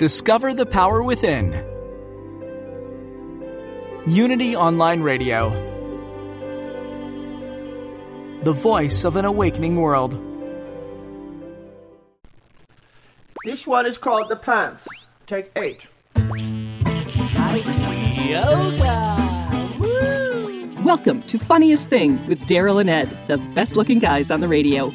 Discover the power within. Unity Online Radio. The voice of an awakening world. This one is called the pants. Take eight. Yoga! Woo! Welcome to Funniest Thing with Daryl and Ed, the best looking guys on the radio.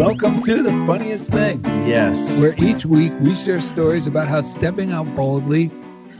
Welcome to the funniest thing. Yes. Where each week we share stories about how stepping out boldly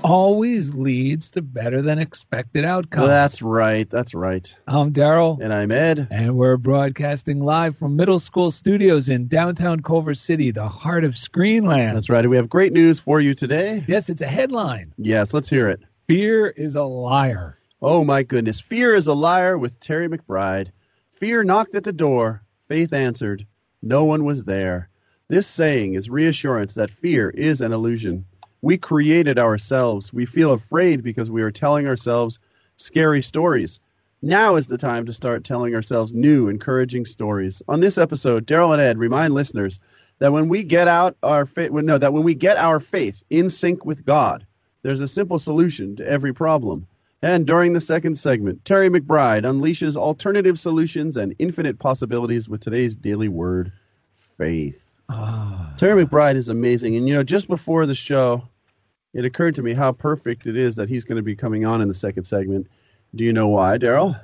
always leads to better than expected outcomes. That's right. That's right. I'm Daryl. And I'm Ed. And we're broadcasting live from middle school studios in downtown Culver City, the heart of Screenland. That's right. We have great news for you today. Yes, it's a headline. Yes, let's hear it. Fear is a liar. Oh, my goodness. Fear is a liar with Terry McBride. Fear knocked at the door. Faith answered. No one was there. This saying is reassurance that fear is an illusion. We created ourselves. We feel afraid because we are telling ourselves scary stories. Now is the time to start telling ourselves new, encouraging stories. On this episode, Daryl and Ed remind listeners that when we get out our faith, no, that when we get our faith in sync with God, there's a simple solution to every problem. And during the second segment, Terry McBride unleashes alternative solutions and infinite possibilities with today's daily word, faith. Ah. Terry McBride is amazing. And, you know, just before the show, it occurred to me how perfect it is that he's going to be coming on in the second segment. Do you know why, Daryl?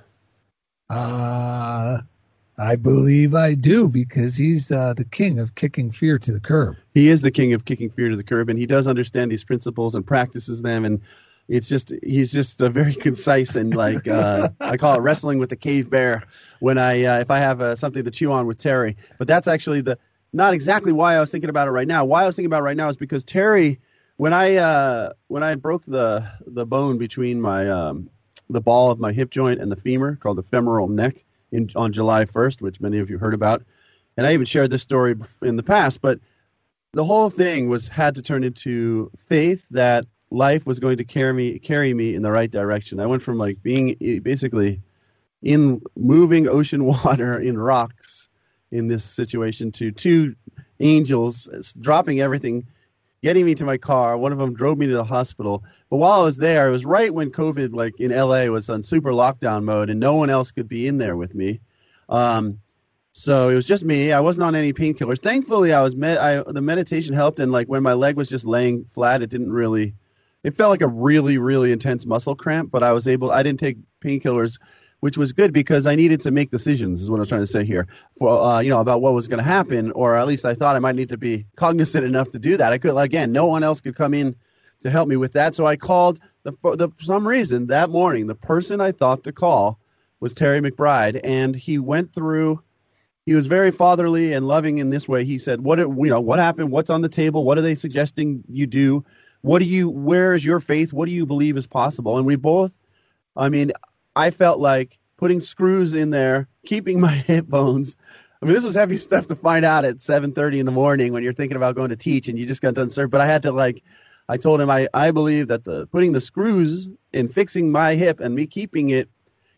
Uh, I believe I do because he's uh, the king of kicking fear to the curb. He is the king of kicking fear to the curb, and he does understand these principles and practices them. And it's just he's just a very concise and like uh, I call it wrestling with the cave bear when I uh, if I have uh, something to chew on with Terry. But that's actually the not exactly why I was thinking about it right now. Why I was thinking about it right now is because Terry, when I uh, when I broke the the bone between my um, the ball of my hip joint and the femur called the femoral neck in on July 1st, which many of you heard about, and I even shared this story in the past, but the whole thing was had to turn into faith that life was going to carry me carry me in the right direction. I went from like being basically in moving ocean water in rocks in this situation to two angels dropping everything, getting me to my car. One of them drove me to the hospital. But while I was there, it was right when COVID, like in LA, was on super lockdown mode, and no one else could be in there with me. Um, so it was just me. I wasn't on any painkillers. Thankfully, I was med- I, the meditation helped, and like when my leg was just laying flat, it didn't really it felt like a really really intense muscle cramp but i was able i didn't take painkillers which was good because i needed to make decisions is what i was trying to say here. For uh, you know about what was going to happen or at least i thought i might need to be cognizant enough to do that. I could again no one else could come in to help me with that. So i called the, for, the, for some reason that morning the person i thought to call was terry mcbride and he went through he was very fatherly and loving in this way. He said what you know what happened? What's on the table? What are they suggesting you do what do you where is your faith? What do you believe is possible? And we both i mean i felt like putting screws in there keeping my hip bones i mean this was heavy stuff to find out at 7.30 in the morning when you're thinking about going to teach and you just got done serve but i had to like i told him i, I believe that the putting the screws in fixing my hip and me keeping it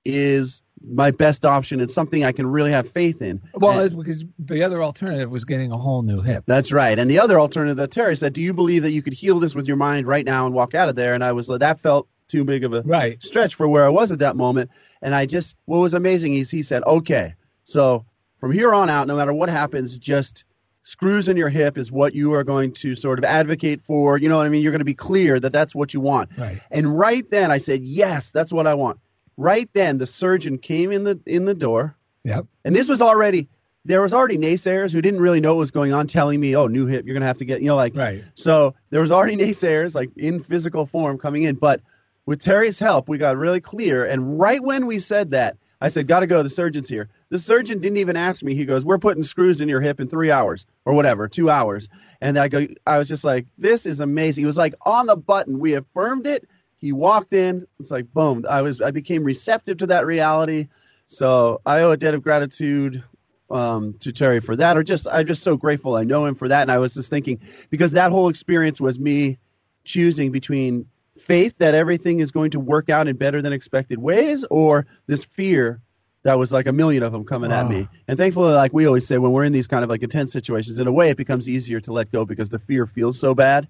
is my best option and something I can really have faith in. Well, And- because the other alternative was getting a whole new hip. That's right. And the other alternative that Terry said, do you believe that you could heal this with your mind right now and walk out of there? And I was like, that felt too big of a Right. stretch for where I was at that moment. And I just, what was amazing is he said, okay, so from here on out, no matter what happens, just screws in your hip is what you are going to sort of advocate for. You know what I mean? You're going to be clear that that's what you want. Right. And right then I said, yes, that's what I want. Right then the surgeon came in the in the door, Yep. and this was already there was already naysayers who didn't really know what was going on, telling me, "Oh, new hip, you're going to have to get," you know, like Right. so there was already naysayers like in physical form coming in, but with Terry's help, we got really clear. And right when we said that, I said, "Got to go. The surgeon's here." The surgeon didn't even ask me. He goes, "We're putting screws in your hip in three hours or whatever, two hours." And I go, I was just like, "This is amazing." He was like on the button. We affirmed it. He walked in. It's like boom. I was, I became receptive to that reality. So I owe a debt of gratitude um, to Terry for that, or just I'm just so grateful I know him for that. And I was just thinking because that whole experience was me choosing between faith that everything is going to work out in better than expected ways, or this fear that was like a million of them coming at me. And thankfully, like we always say, when we're in these kind of like intense situations, in a way, it becomes easier to let go because the fear feels so bad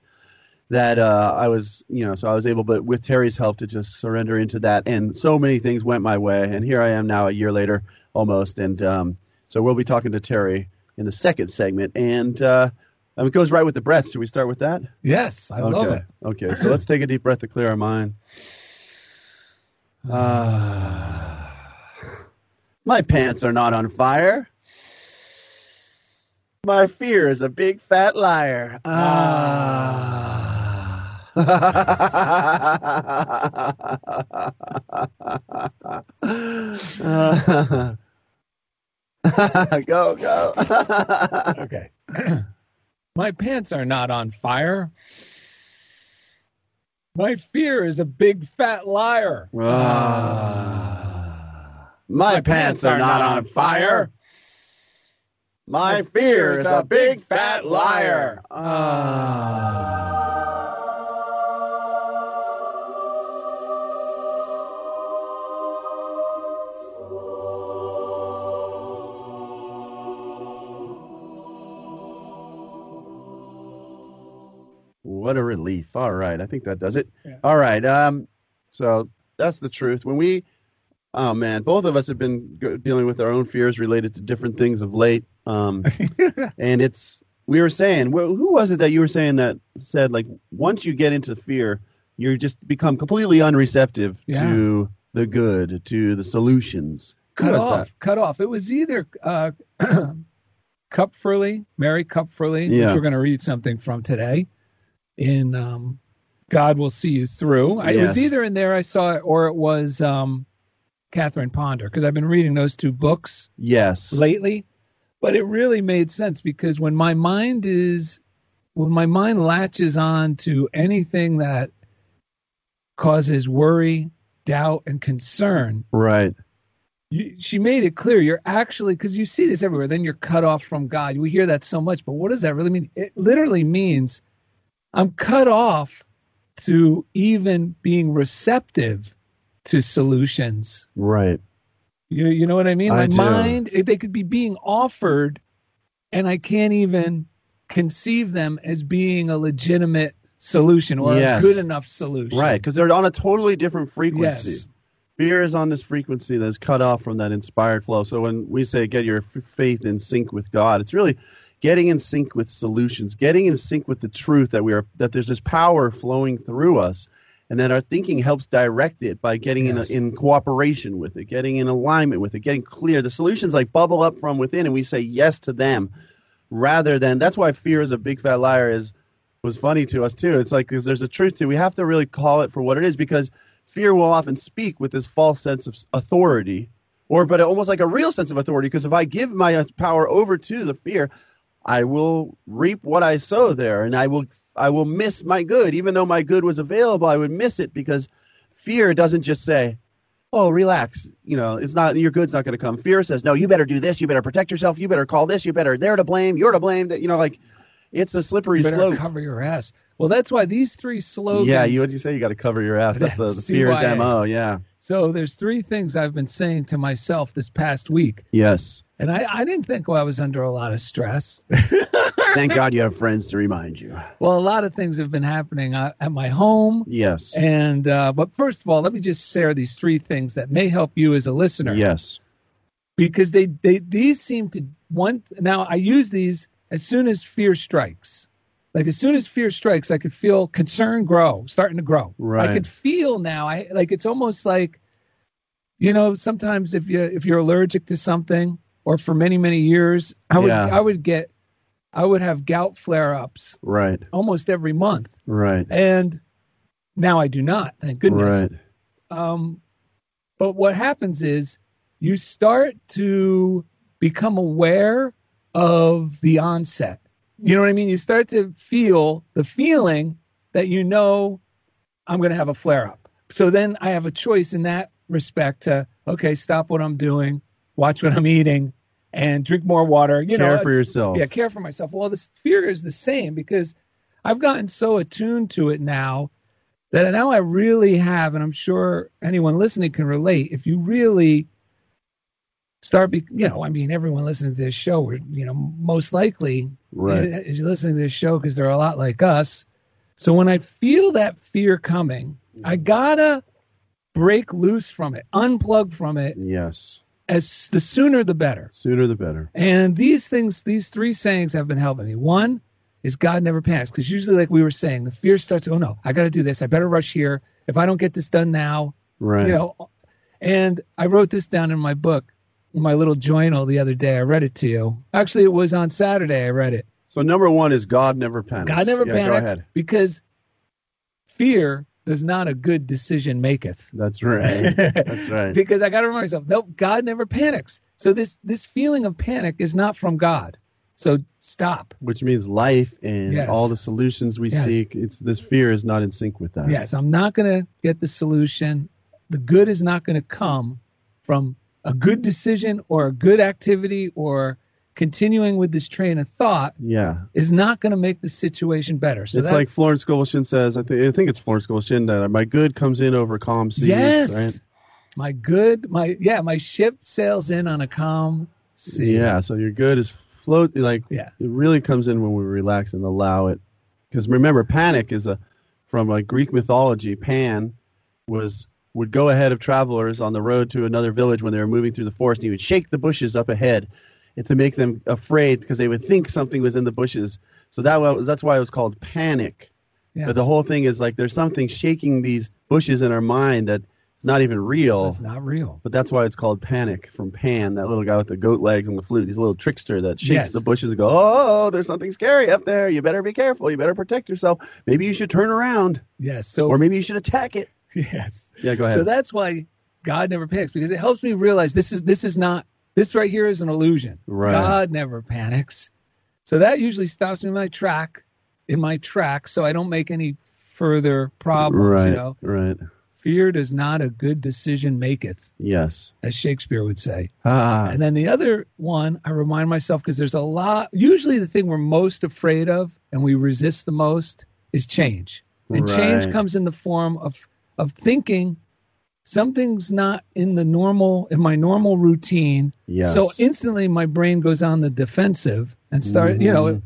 that uh, I was, you know, so I was able, but with Terry's help, to just surrender into that. And so many things went my way. And here I am now, a year later, almost. And um, so we'll be talking to Terry in the second segment. And uh, it goes right with the breath. Should we start with that? Yes, I okay. love it. Okay, so let's take a deep breath to clear our mind. Ah. my pants are not on fire. My fear is a big fat liar. Ah. go, go. Okay. My pants are not on fire. My fear is a big fat liar. Ah. My pants are not on fire. My fear is a big fat liar. Ah. What a relief. All right. I think that does it. Yeah. All right. Um, so that's the truth. When we, oh man, both of us have been dealing with our own fears related to different things of late. Um, and it's, we were saying, wh- who was it that you were saying that said, like, once you get into fear, you just become completely unreceptive Yeah. to the good, to the solutions. Cut off, that? cut off. It was either uh, Kupferle, Mary Kupferle, Yeah. which we're going to read something from today in um, God Will See You Through. I- It was either in there I saw it or it was um, Catherine Ponder because I've been reading those two books Yes. lately. But it really made sense because when my mind is, when my mind latches on to anything that causes worry, doubt, and concern, Right. you, she made it clear you're actually because you see this everywhere then you're cut off from god we hear that so much but what does that really mean it literally means i'm cut off to even being receptive to solutions Right. you, you know what i mean I my do. mind eh, they could be being offered and i can't even conceive them as being a legitimate solution or Yes. a good enough solution Right. Because they're on a totally different frequency. yes Fear is on this frequency that's cut off from that inspired flow. So when we say get your f- faith in sync with God, it's really getting in sync with solutions, getting in sync with the truth that we are that there's this power flowing through us, and that our thinking helps direct it by getting Yes. in in cooperation with it, getting in alignment with it, getting clear. The solutions like bubble up from within, and we say yes to them, rather than that's why fear is a big fat liar is was funny to us too. It's like 'cause there's a truth to. We have to really call it for what it is because fear will often speak with this false sense of authority, or but almost like a real sense of authority. Because if I give my uh, power over to the fear, I will reap what I sow there, and I will I will miss my good, even though my good was available. I would miss it because fear doesn't just say, "Oh, relax," you know, it's not your good's not going to come. Fear says, "No, you better do this. You better protect yourself. You better call this. You better they're to blame. You're to blame." That you know, like it's a slippery you better slope. cover your ass well that's why these three slogans Yeah, you what you say? You got to cover your ass. That's the, the fear's mo. Yeah. So there's three things I've been saying to myself this past week. Yes. And I, I didn't think well, I was under a lot of stress. Thank God you have friends to remind you. Well, a lot of things have been happening uh, at my home. Yes. And uh, but first of all, let me just share these three things that may help you as a listener. Yes. Because they, they these seem to one now I use these as soon as fear strikes. Like as soon as fear strikes, I could feel concern grow, starting to grow. Right. I could feel now. I like it's almost like, you know, sometimes if you if you're allergic to something, or for many many years, I would Yeah. I would get, I would have gout flare ups Right. almost every month, Right. and now I do not. Thank goodness. Right. Um, but what happens is you start to become aware of the onset. You know what I mean? You start to feel the feeling that you know I'm going to have a flare up. So then I have a choice in that respect to, okay, stop what I'm doing, watch what I'm eating, and drink more water. You Care know, for yourself. Yeah, care for myself. Well, this fear is the same because I've gotten so attuned to it now that now I really have, and I'm sure anyone listening can relate. If you really start, be, you know, I mean, everyone listening to this show, we're, you know, most likely Right. is listening to this show because they're a lot like us. So when I feel that fear coming, I mm-hmm. gotta break loose from it, unplug from it. Yes. As the sooner the better. Sooner the better. And these things, these three sayings have been helping me. One is God never panics because usually, like we were saying, the fear starts. Oh no, I got to do this. I better rush here. If I don't get this done now, Right. you know. And I wrote this down in my book, my little journal the other day. I read it to you. Actually, it was on Saturday. I read it. So number one is God never panics. God never yeah, panics because fear does not a good decision maketh. That's right. That's right. because I got to remind myself, nope, God never panics. So this this feeling of panic is not from God. So stop. Which means life and Yes. all the solutions we Yes. seek. It's this fear is not in sync with that. Yes, I'm not going to get the solution. The good is not going to come from a good decision or a good activity or continuing with this train of thought Yeah. is not going to make the situation better. So it's that- like Florence Scovel Shinn says. I think I think it's Florence Scovel Shinn that my good comes in over calm seas. yes, Right? my good, my yeah, my ship sails in on a calm sea. Yeah. So your good is float like Yeah. it really comes in when we relax and allow it. Because remember, panic is a from like Greek mythology. Pan was would go ahead of travelers on the road to another village when they were moving through the forest, and he would shake the bushes up ahead, and to make them afraid because they would think something was in the bushes. So that was that's why it was called panic. Yeah. But the whole thing is like there's something shaking these bushes in our mind that is not even real. It's not real. But that's why it's called Panic from Pan, that little guy with the goat legs and the flute. He's a little trickster that shakes Yes. the bushes and go, oh, there's something scary up there. You better be careful. You better protect yourself. Maybe you should turn around, Yes. So or maybe you should attack it. yes. Yeah, go ahead. So that's why God never panics because it helps me realize this is this is not this right here is an illusion. Right. God never panics. So that usually stops me in my track, in my track, so I don't make any further problems. right, You know, right. fear does not a good decision maketh, Yes. as Shakespeare would say. Ah, And then the other one, I remind myself because there's a lot. Usually, the thing we're most afraid of and we resist the most is change. And change comes in the form of of thinking something's not in the normal in my normal routine. yes. So instantly, my brain goes on the defensive and start. You know, Mhm.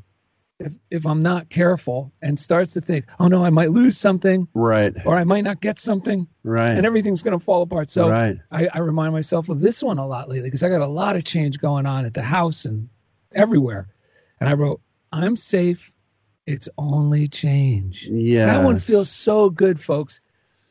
if if I'm not careful and starts to think, oh no, I might lose something right, or I might not get something right, and everything's going to fall apart. So right. I, I remind myself of this one a lot lately because I got a lot of change going on at the house and everywhere. And I wrote, I'm safe. It's only change. Yeah. That one feels so good, folks.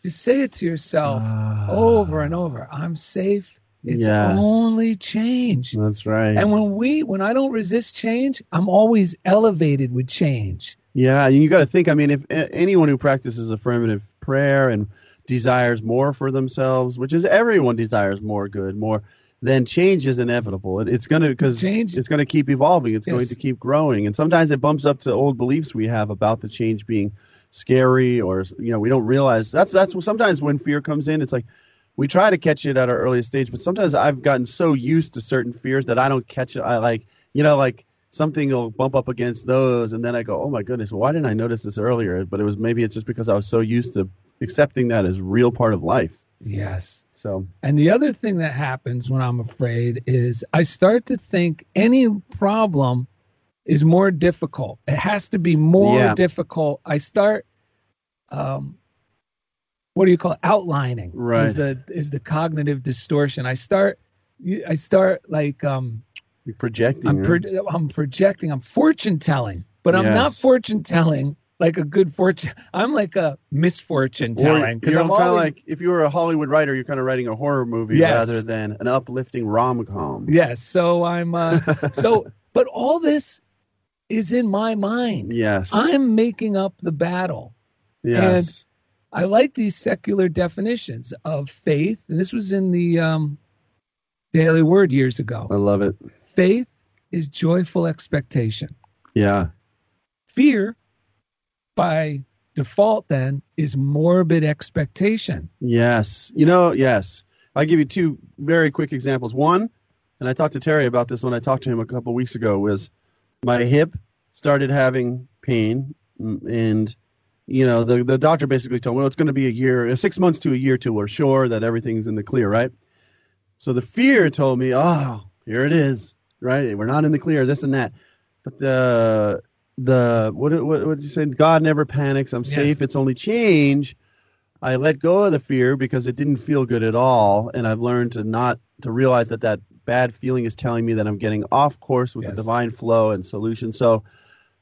Just say it to yourself Ah. over and over. I'm safe. It's Yes. only change. That's right. And when we, when I don't resist change, I'm always elevated with change. Yeah, and you got to think. I mean, if anyone who practices affirmative prayer and desires more for themselves, which is everyone desires more good, more, then change is inevitable. It, it's going to because Change- it's going to keep evolving. It's going to keep growing, and sometimes it bumps up to old beliefs we have about the change being scary, or you know, we don't realize that's that's sometimes when fear comes in. It's like we try to catch it at our earliest stage, but sometimes I've gotten so used to certain fears that I don't catch it. I like, you know, like something will bump up against those, and then I go, oh my goodness, why didn't I notice this earlier? But it was maybe it's just because I was so used to accepting that as real part of life. Yes. So And the other thing that happens when I'm afraid is I start to think any problem is more difficult. It has to be more Yeah. difficult. I start, um, what do you call it? Outlining Right. is the is the cognitive distortion. I start, I start like um, You're projecting. I'm right? I'm projecting. I'm fortune telling, but I'm not fortune telling like a good fortune. I'm like a misfortune telling because I'm kind of always like if you were a Hollywood writer, you're kind of writing a horror movie Yes. rather than an uplifting rom com. yes. So I'm uh, so, but all this is in my mind. Yes. I'm making up the battle. yes. I like these secular definitions of faith, and this was in the um, Daily Word years ago. I love it. Faith is joyful expectation. Yeah. Fear, by default, then, is morbid expectation. Yes. You know, yes. I'll give you two very quick examples. One, and I talked to Terry about this when I talked to him a couple weeks ago, was my hip started having pain, mm, and you know the the doctor basically told me, well, it's going to be a year, six months to a year till we're sure that everything's in the clear, right? So the fear told me, oh, here it is, right? We're not in the clear, this and that. But the the what what what did you say? God never panics. I'm Yes. safe. It's only change. I let go of the fear because it didn't feel good at all, and I've learned to not to realize that that bad feeling is telling me that I'm getting off course with Yes. the divine flow and solution. So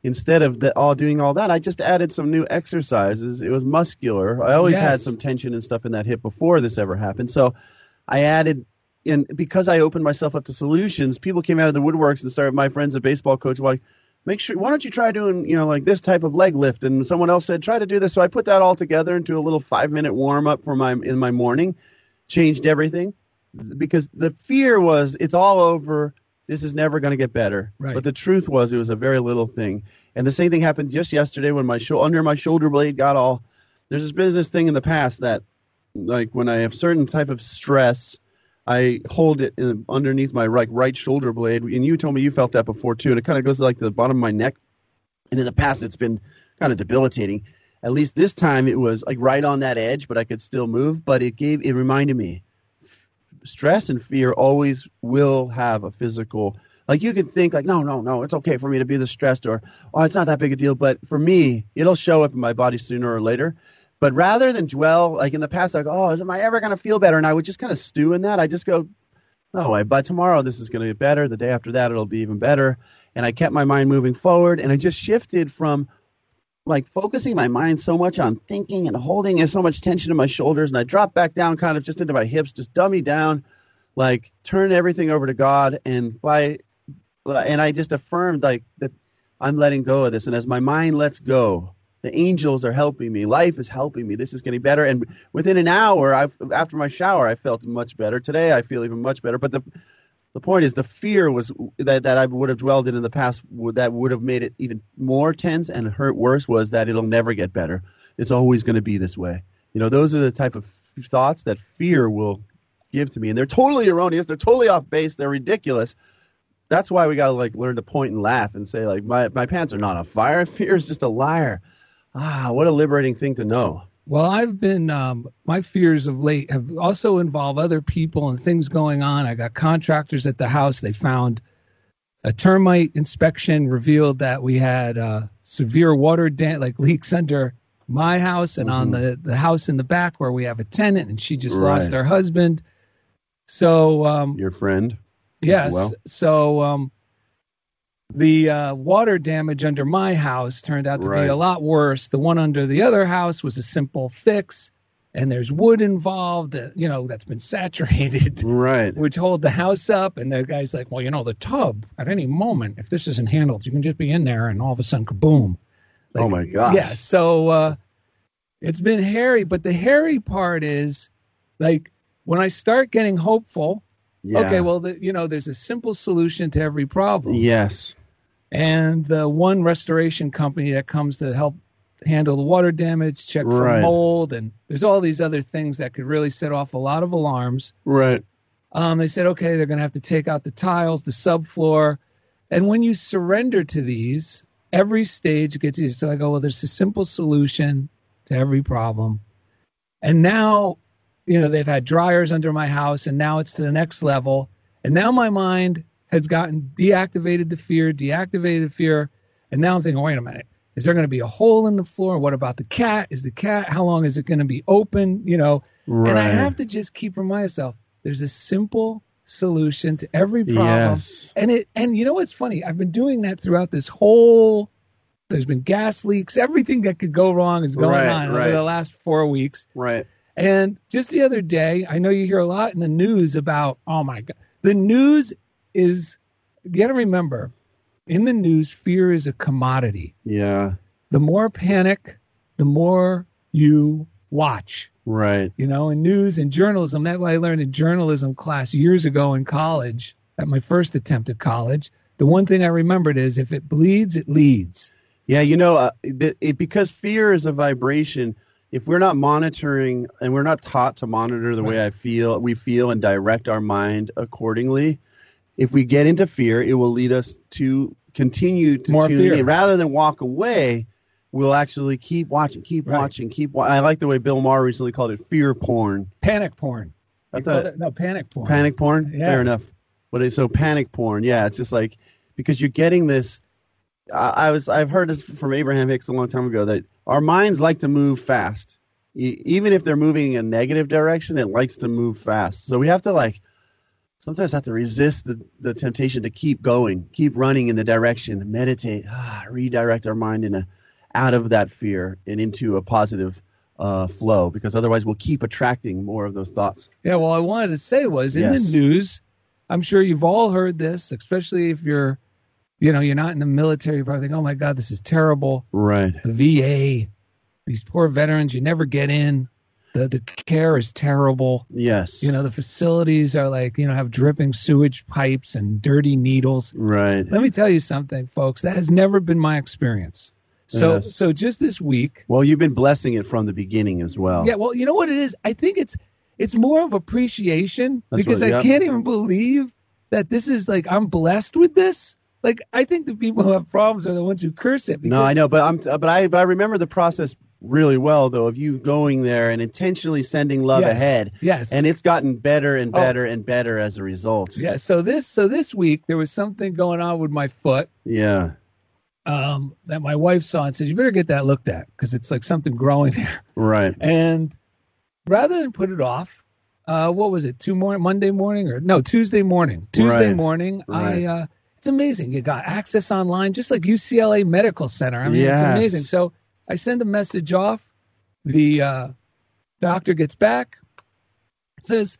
instead of the, all doing all that, I just added some new exercises. It was muscular. I always had some tension and stuff in that hip before this ever happened. So I added. And because I opened myself up to solutions, people came out of the woodworks and started. My friends, a baseball coach, like, make sure why don't you try doing you know like this type of leg lift and someone else said try to do this so i put that all together into a little five minute warm up for my in my morning changed everything because the fear was it's all over this is never going to get better Right. but the truth was it was a very little thing and the same thing happened just yesterday when my sho- under my shoulder blade got all there's been this thing in the past that like when i have certain type of stress I hold it in, underneath my right right shoulder blade, and you told me you felt that before too, and it kind of goes to like the bottom of my neck. And in the past, it's been kind of debilitating. At least this time, it was like right on that edge, but I could still move. But it gave it reminded me, stress and fear always will have a physical. Like you can think like, no, no, no, it's okay for me to be this stressed, or oh, it's not that big a deal. But for me, it'll show up in my body sooner or later. But rather than dwell, like in the past, go, oh, am I ever going to feel better? And I would just kind of stew in that. I just go, no way. By tomorrow, this is going to get better. The day after that, it'll be even better. And I kept my mind moving forward, and I just shifted from like focusing my mind so much on thinking and holding and so much tension in my shoulders, and I dropped back down kind of just into my hips, just dummy down, like turn everything over to God, and by and I just affirmed like that I'm letting go of this, and as my mind lets go, the angels are helping me. Life is helping me. This is getting better, and within an hour, I've, after my shower, I felt much better. Today, I feel even much better. But the the point is, the fear was that, that I would have dwelled in in the past that would have made it even more tense and hurt worse was that it'll never get better. It's always going to be this way. You know, those are the type of thoughts that fear will give to me, and they're totally erroneous. They're totally off base. They're ridiculous. That's why we got to like learn to point and laugh and say like my my pants are not on fire. Fear is just a liar. Ah, what a liberating thing to know. Well, I've been um, my fears of late have also involved other people and things going on. I got contractors at the house. They found a termite inspection revealed that we had uh, severe water dam- like leaks under my house and on the the house in the back where we have a tenant, and she just lost her husband. So um, Your friend. Yes. well. So um, the uh, water damage under my house turned out to Right. be a lot worse. The one under the other house was a simple fix, and there's wood involved, uh, you know, that's been saturated, Right. which hold the house up. And the guy's like, well, you know, the tub at any moment, if this isn't handled, you can just be in there, and all of a sudden, kaboom. Like, oh my gosh. yeah, so uh, it's been hairy, but the hairy part is like when I start getting hopeful. Yeah. Okay, well, the, you know, there's a simple solution to every problem, Yes. and the one restoration company that comes to help handle the water damage, check for Right. mold, and there's all these other things that could really set off a lot of alarms. Right. Um, they said, okay, they're going to have to take out the tiles, the subfloor. And when you surrender to these, every stage gets easier. So I go, well, there's a simple solution to every problem. And now, you know, they've had dryers under my house, and now it's to the next level. And now my mind has gotten deactivated the fear, deactivated fear. And now I'm thinking, wait a minute, is there going to be a hole in the floor? What about the cat? Is the cat, how long is it going to be open? You know, Right. and I have to just keep reminding myself there's a simple solution to every problem. Yes. And it and you know what's funny? I've been doing that throughout this whole there's been gas leaks, everything that could go wrong is going Right, on over the last 4 weeks. Right. And just the other day, I know you hear a lot in the news about, oh my God. The news is, you got to remember, in the news, fear is a commodity. Yeah. The more panic, the more you watch. Right. You know, in news and journalism, that's what I learned in journalism class years ago in college, at my first attempt at college. The one thing I remembered is if it bleeds, it leads. Yeah, you know, uh, it, it, because fear is a vibration. If we're not monitoring and we're not taught to monitor the way I feel, we feel and direct our mind accordingly. If we get into fear, it will lead us to continue to More tune fear. in rather than walk away. We'll actually keep watching, keep Right. watching, keep. Wa- I like the way Bill Maher recently called it fear porn. Panic porn. I thought- it- no, panic porn. Panic porn. Yeah. Fair enough. But it's so panic porn. Yeah, it's just like because you're getting this. I, I was I've heard this from Abraham Hicks a long time ago that our minds like to move fast, E- even if they're moving in a negative direction. It likes to move fast. So we have to like sometimes have to resist the, the temptation to keep going, keep running in the direction, meditate, ah, redirect our mind in a out of that fear and into a positive uh, flow because otherwise we'll keep attracting more of those thoughts. Yeah, well, I wanted to say was in Yes. the news. I'm sure you've all heard this, especially if you're, you know, you're not in the military. You probably think, "Oh my God, this is terrible." Right. The VA, these poor veterans, you never get in. The the care is terrible. Yes. You know, the facilities are like, you know, have dripping sewage pipes and dirty needles. Right. Let me tell you something, folks. That has never been my experience. So Yes. so just this week, Well, you've been blessing it from the beginning as well. Yeah, well, you know what it is? I think it's it's more of appreciation That's because what- I can't even believe that this is like I'm blessed with this. Like I think the people who have problems are the ones who curse it. No, I know, but I'm but I but I remember the process really well though of you going there and intentionally sending love Yes, ahead. yes. And it's gotten better and Oh. better and better as a result. Yeah. So this so this week there was something going on with my foot Yeah. um, that my wife saw and said you better get that looked at because it's like something growing there. Right. And rather than put it off, uh, what was it? Two morning, Monday morning or no Tuesday morning? Tuesday Right. morning, Right. I. Uh, it's amazing. You got access online, just like UCLA Medical Center. I mean, Yes. it's amazing. So I send a message off. The uh, doctor gets back, says,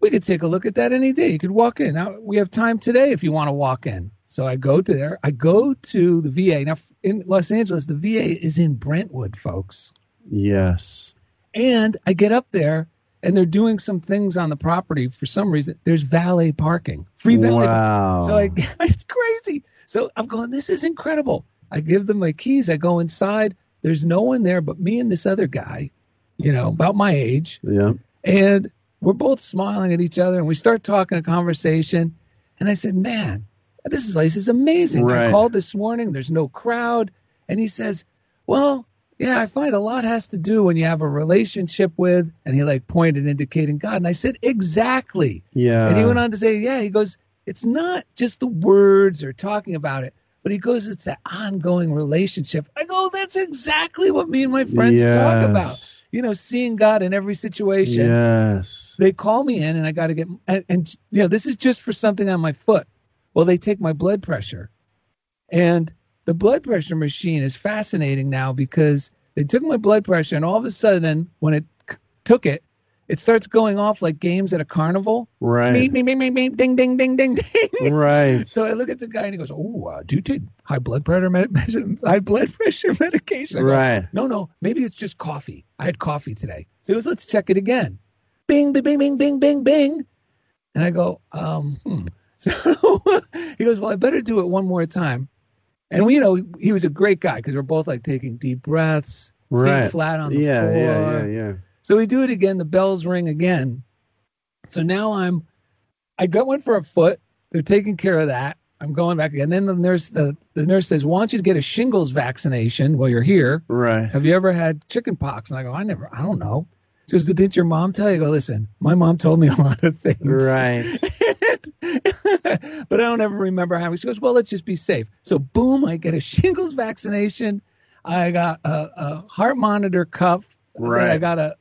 "We could take a look at that any day. You could walk in. Now we have time today if you want to walk in." So I go to there. I go to the VA. Now in Los Angeles, the VA is in Brentwood, folks. Yes. And I get up there and they're doing some things on the property for some reason. There's valet parking, free valet. Wow. So I, it's crazy. So I'm going, this is incredible. I give them my keys. I go inside. There's no one there but me and this other guy, you know, about my age. Yeah. And we're both smiling at each other and we start talking a conversation. And I said, man, this place is amazing. Right. I called this morning. There's no crowd. And he says, well, yeah, I find a lot has to do when you have a relationship with, and he like pointed indicating God. And I said, exactly. Yeah. And he went on to say, yeah, he goes, it's not just the words or talking about it, but he goes, it's that ongoing relationship. I go, that's exactly what me and my friends talk about. You know, seeing God in every situation. Yes. They call me in and I got to get, and, and, you know, this is just for something on my foot. Well, they take my blood pressure. And the blood pressure machine is fascinating now because they took my blood pressure and all of a sudden, when it c- took it, it starts going off like games at a carnival. Right. Beep, beep, beep, beep, beep, ding, ding, ding, ding, ding. Right. So I look at the guy and he goes, "Oh, uh, do you take high blood pressure med- high blood pressure medication?" I go, Right. No, no, maybe it's just coffee. I had coffee today. So he goes, "Let's check it again." Bing, bing, bing, bing, bing, bing, bing. And I go, um, hmm. So he goes, "Well, I better do it one more time." And we, you know, he was a great guy because we're both like taking deep breaths, feet flat on the Yeah, floor. yeah, yeah, yeah. So we do it again. The bells ring again. So now I'm, I got one for a foot. They're taking care of that. I'm going back again. Then the nurse, the, the nurse says, "Why don't you get a shingles vaccination while you're here? Right. Have you ever had chicken pox?" And I go, "I never. I don't know." She goes, "Didn't your mom tell you?" I go, "Listen, my mom told me a lot of things." Right. but I don't ever remember how. She goes, "Well, let's just be safe." So boom, I get a shingles vaccination. I got a, a heart monitor cuff that I got to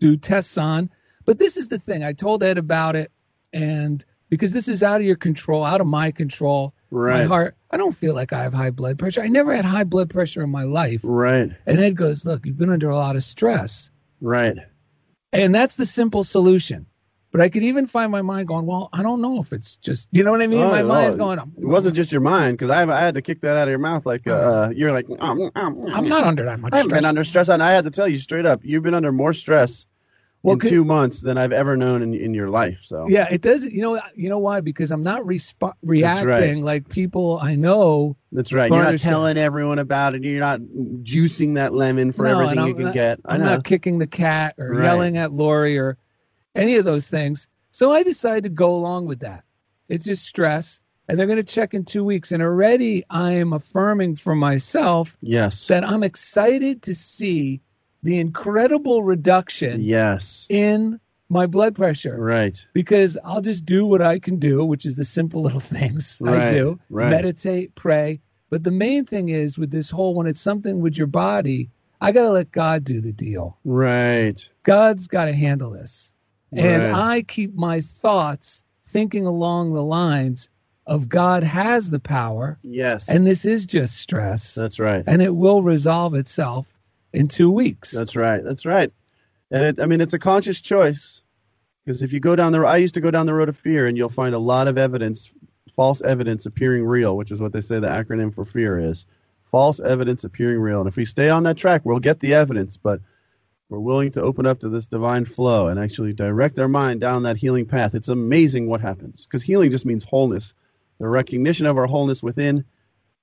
do tests on. But this is the thing. I told Ed about it, and because this is out of your control, out of my control. right. My heart, I don't feel like I have high blood pressure. I never had high blood pressure in my life. Right. And Ed goes, Look, you've been under a lot of stress. Right. And that's the simple solution. But I could even find my mind going, Well, I don't know if it's just, you know what I mean? Oh, my oh, mind's going, I'm, It wasn't just your mind because I, I had to kick that out of your mouth. Like uh, you're like, um, um, I'm not under that much I haven't stress. been under stress, and I had to tell you straight up, you've been under more stress Well, in two months than I've ever known in in your life. So Yeah, it does. You know, you know why? Because I'm not resp- reacting like people I know. that's right. You're not telling everyone about it. You're not juicing that lemon for No, everything you can not- get. I'm not kicking the cat or Right. yelling at Lori or any of those things. So I decided to go along with that. It's just stress, and they're going to check in two weeks. And already I am affirming for myself yes. that I'm excited to see the incredible reduction yes. in my blood pressure. Right. because I'll just do what I can do, which is the simple little things I do right. meditate, pray. But the main thing is with this whole when it's something with your body, I got to let God do the deal. Right. God's got to handle this. And I keep my thoughts thinking along the lines of God has the power, Yes. and this is just stress, that's right. and it will resolve itself in two weeks. That's right. That's right. And it, I mean, it's a conscious choice because if you go down the, I used to go down the road of fear, and you'll find a lot of evidence, false evidence appearing real, which is what they say the acronym for fear is. False evidence appearing real. And if we stay on that track, we'll get the evidence, but we're willing to open up to this divine flow and actually direct our mind down that healing path. It's amazing what happens because healing just means wholeness. The recognition of our wholeness within,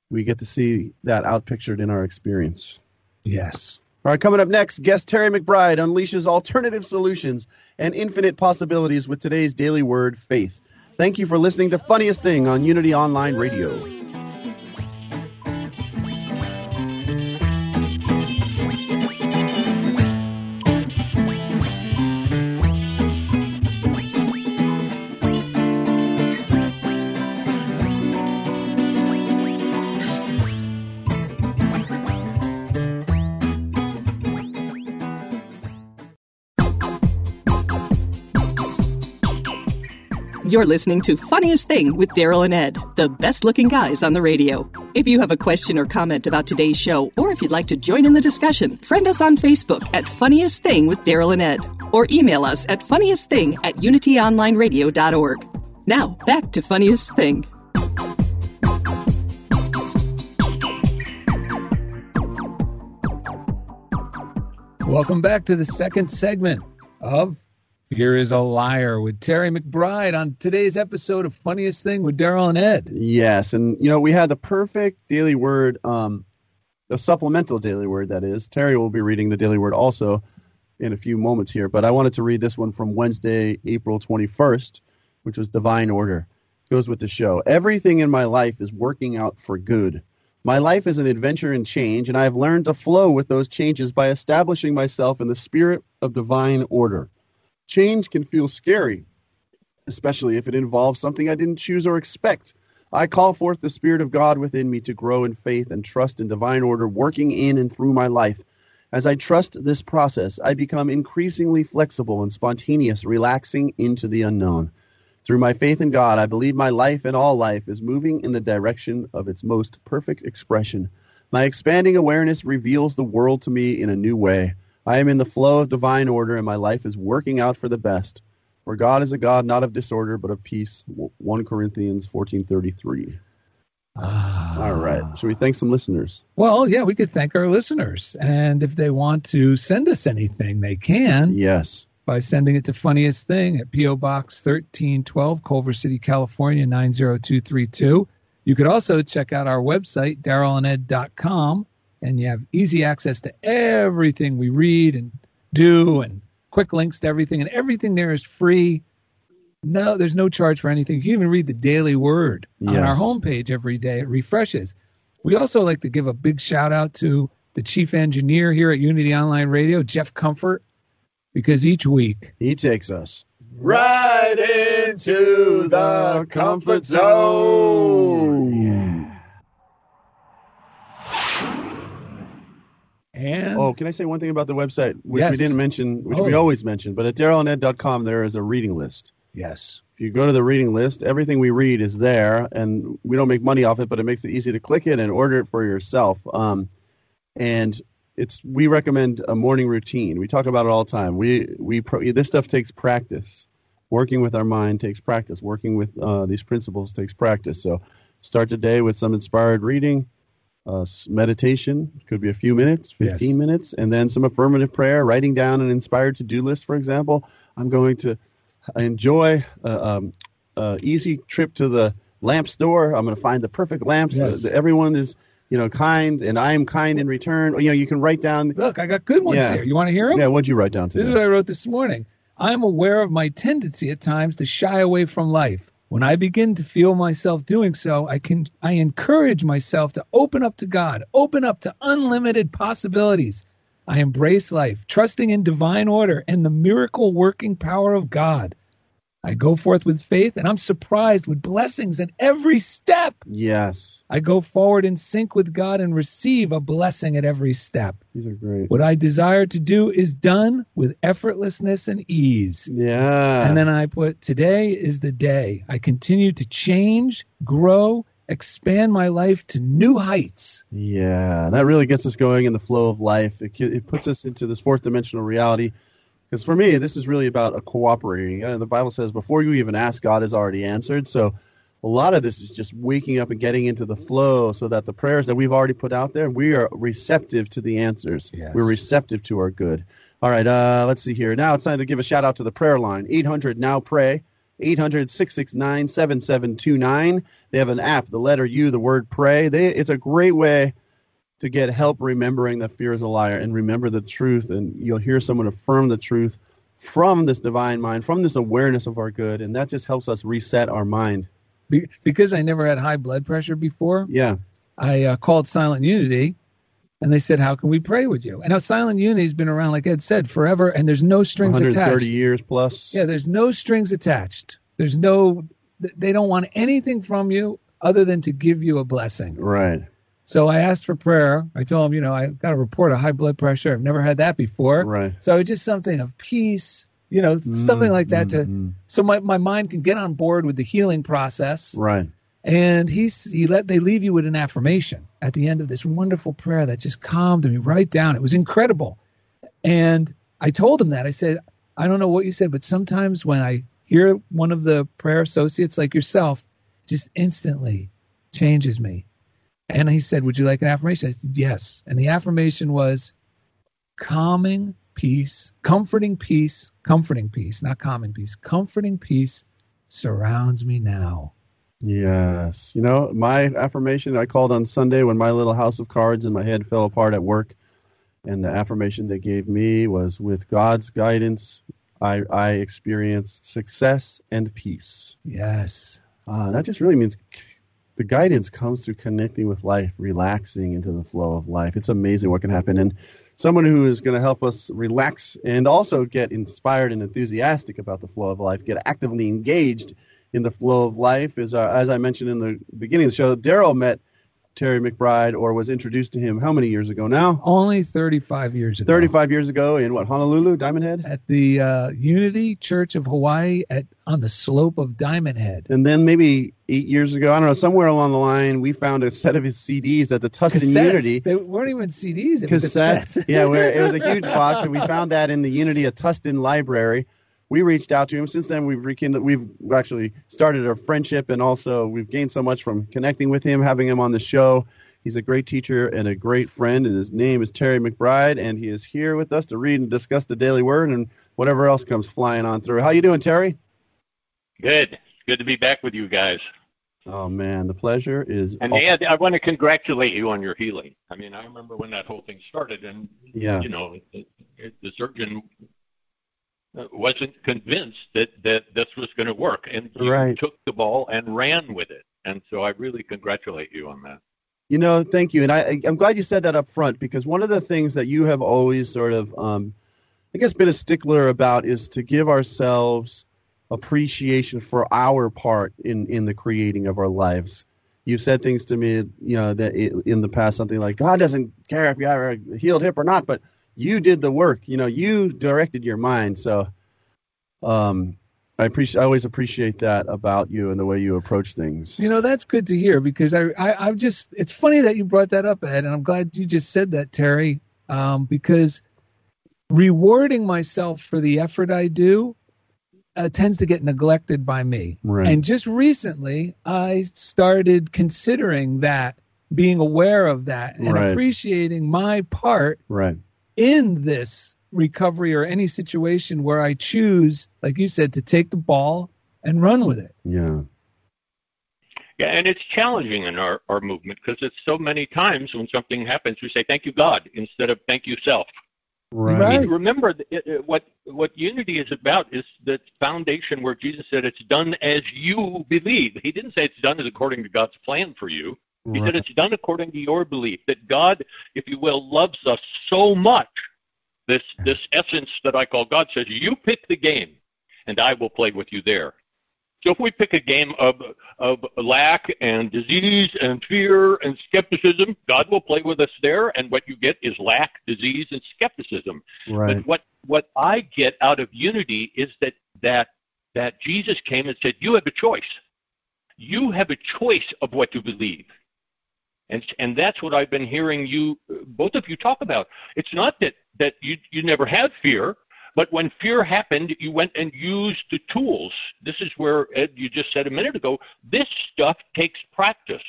we get to see that outpictured in our experience. yes. All right, coming up next, guest Terry McBride unleashes alternative solutions and infinite possibilities with today's daily word, faith. Thank you for listening to Funniest Thing on Unity Online Radio. You're listening to Funniest Thing with Daryl and Ed, the best looking guys on the radio. If you have a question or comment about today's show, or if you'd like to join in the discussion, friend us on Facebook at Funniest Thing with Daryl and Ed, or email us at funniestthing at unityonlineradio.org. Now, back to Funniest Thing. Welcome back to the second segment of Fear is a Liar with Terry McBride on today's episode of Funniest Thing with Daryl and Ed. Yes, and you know, we had the perfect daily word, um, the supplemental daily word, that is. Terry will be reading the daily word also in a few moments here, but I wanted to read this one from Wednesday, April 21st, which was Divine Order. It Goes with the show. Everything in my life is working out for good. My life is an adventure in change, and I have learned to flow with those changes by establishing myself in the spirit of divine order. Change can feel scary, especially if it involves something I didn't choose or expect. I call forth the Spirit of God within me to grow in faith and trust in divine order working in and through my life. As I trust this process, I become increasingly flexible and spontaneous, relaxing into the unknown. Through my faith in God, I believe my life and all life is moving in the direction of its most perfect expression. My expanding awareness reveals the world to me in a new way. I am in the flow of divine order, and my life is working out for the best. For God is a God not of disorder, but of peace. 1 Corinthians 14.33. Ah. All right. Should we thank some listeners? Well, yeah, we could thank our listeners. And if they want to send us anything, they can Yes. by sending it to Funniest Thing at P.O. Box 1312, Culver City, California, 90232. You could also check out our website, darylanded.com, and you have easy access to everything we read and do and quick links to everything. And everything there is free. No, there's no charge for anything. You can even read the daily word on our homepage every day. It refreshes. We also like to give a big shout out to the chief engineer here at Unity Online Radio, Jeff Comfort, because each week He takes us right into the comfort zone. And Oh, can I say one thing about the website, which we didn't mention, which Oh. we always mention, but at darylanded.com there is a reading list. Yes. If you go to the reading list, everything we read is there, and we don't make money off it, but it makes it easy to click it and order it for yourself. Um, and it's we recommend a morning routine. We talk about it all the time. We we pro, this stuff takes practice. Working with our mind takes practice. Working with uh, these principles takes practice. So start the day with some inspired reading, uh, meditation. Could be a few minutes, fifteen Yes. minutes, and then some affirmative prayer. Writing down an inspired to do list, for example. I'm going to enjoy a um, uh, easy trip to the lamp store. I'm going to find the perfect lamps. Yes. Uh, everyone is, you know, kind, and I am kind in return. You know, you can write down. Look, I got good ones Yeah. here. You want to hear them? Yeah, what'd you write down today? This is what I wrote this morning. I'm aware of my tendency at times to shy away from life. When I begin to feel myself doing so, I can I encourage myself to open up to God, open up to unlimited possibilities. I embrace life, trusting in divine order and the miracle working power of God. I go forth with faith and I'm surprised with blessings at every step. Yes, I go forward in sync with God and receive a blessing at every step. these are great. What I desire to do is done with effortlessness and ease. Yeah, And then I put, today is the day. I continue to change, grow, expand my life to new heights. yeah, that really gets us going in the flow of life. It, it puts us into this fourth dimensional reality. Because for me, this is really about a cooperating. Uh, the Bible says before you even ask, God has already answered. So a lot of this is just waking up and getting into the flow so that the prayers that we've already put out there, we are receptive to the answers. Yes. We're receptive to our good. All right, uh, let's see here. Now it's time to give a shout out to the prayer line 800 Now Pray, 800 669 7729. They have an app, the letter U, the word pray. They, it's a great way to get help remembering that fear is a liar and remember the truth. And you'll hear someone affirm the truth from this divine mind, from this awareness of our good. And that just helps us reset our mind. Be- because I never had high blood pressure before, Yeah. I uh, called Silent Unity and they said, How can we pray with you? And now Silent Unity has been around, like Ed said, forever and there's no strings 130 attached. years plus. Yeah, there's no strings attached. There's no, they don't want anything from you other than to give you a blessing. Right. So I asked for prayer. I told him, you know, I got a report of high blood pressure. I've never had that before. Right. So just something of peace, you know, something like that to, mm, so my, my mind can get on board with the healing process. Right. And he's, he let, they leave you with an affirmation at the end of this wonderful prayer that just calmed me right down. It was incredible. And I told him that I said, I don't know what you said, but sometimes when I hear one of the prayer associates like yourself, just instantly changes me. And he said, Would you like an affirmation? I said, Yes. And the affirmation was calming peace, comforting peace, comforting peace, not calming peace, comforting peace surrounds me now. Yes. You know, my affirmation I called on Sunday when my little house of cards in my head fell apart at work. And the affirmation they gave me was with God's guidance, I, I experience success and peace. Yes. Uh, that just really means the guidance comes through connecting with life, relaxing into the flow of life. It's amazing what can happen. And someone who is going to help us relax and also get inspired and enthusiastic about the flow of life, get actively engaged in the flow of life is, uh, as I mentioned in the beginning of the show, Daryl met Terry McBride or was introduced to him how many years ago now? Only 35 years ago. 35 years ago in what, Honolulu, Diamond Head? At the uh, Unity Church of Hawaii at on the slope of Diamond Head. And then maybe eight years ago, I don't know, somewhere along the line, we found a set of his CDs at the Tustin Cassettes. Unity. They weren't even CDs. It was Cassettes. cassettes. yeah, it was a huge box, and we found that in the Unity at Tustin Library. We reached out to him. Since then, we've rekindled, we've actually started a friendship, and also we've gained so much from connecting with him, having him on the show. He's a great teacher and a great friend, and his name is Terry McBride, and he is here with us to read and discuss the Daily Word and whatever else comes flying on through. How you doing, Terry? Good. Good to be back with you guys. Oh man, the pleasure is. And all- Ed, I want to congratulate you on your healing. I mean, I remember when that whole thing started, and Yeah. you know, it, the surgeon wasn't convinced that that this was going to work, and you Right. took the ball and ran with it. And so, I really congratulate you on that. You know, thank you, and I, I'm glad you said that up front because one of the things that you have always sort of, um, I guess, been a stickler about is to give ourselves appreciation for our part in in the creating of our lives. You've said things to me, you know, that in the past, something like God doesn't care if you have a healed hip or not, but you did the work. You know, you directed your mind. So, um, I appreciate. I always appreciate that about you and the way you approach things. You know, that's good to hear because I, I, I'm just, it's funny that you brought that up, Ed, and I'm glad you just said that, Terry, um, because rewarding myself for the effort I do uh, tends to get neglected by me. Right. And just recently, I started considering that, being aware of that, and Right. appreciating my part Right. In this recovery or any situation where I choose, like you said, to take the ball and run with it. Yeah. Yeah, and it's challenging in our, our movement because it's so many times when something happens, we say, thank you, God, instead of thank you, self. Right. Right. I mean, remember, it- it- what, what unity is about is the foundation where Jesus said, it's done as you believe. He didn't say it's done as according to God's plan for you. He Right. said it's done according to your belief that God, if you will, loves us so much. This this essence that I call God says, you pick the game, and I will play with you there. So if we pick a game of of lack and disease and fear and skepticism, God will play with us there, and what you get is lack, disease, and skepticism. Right. But what what I get out of unity is that that that Jesus came and said, "You have a choice. You have a choice of what to believe." And and that's what I've been hearing you both of you talk about. It's not that that you you never had fear, but when fear happened, you went and used the tools. This is where Ed, you just said a minute ago. This stuff takes practice.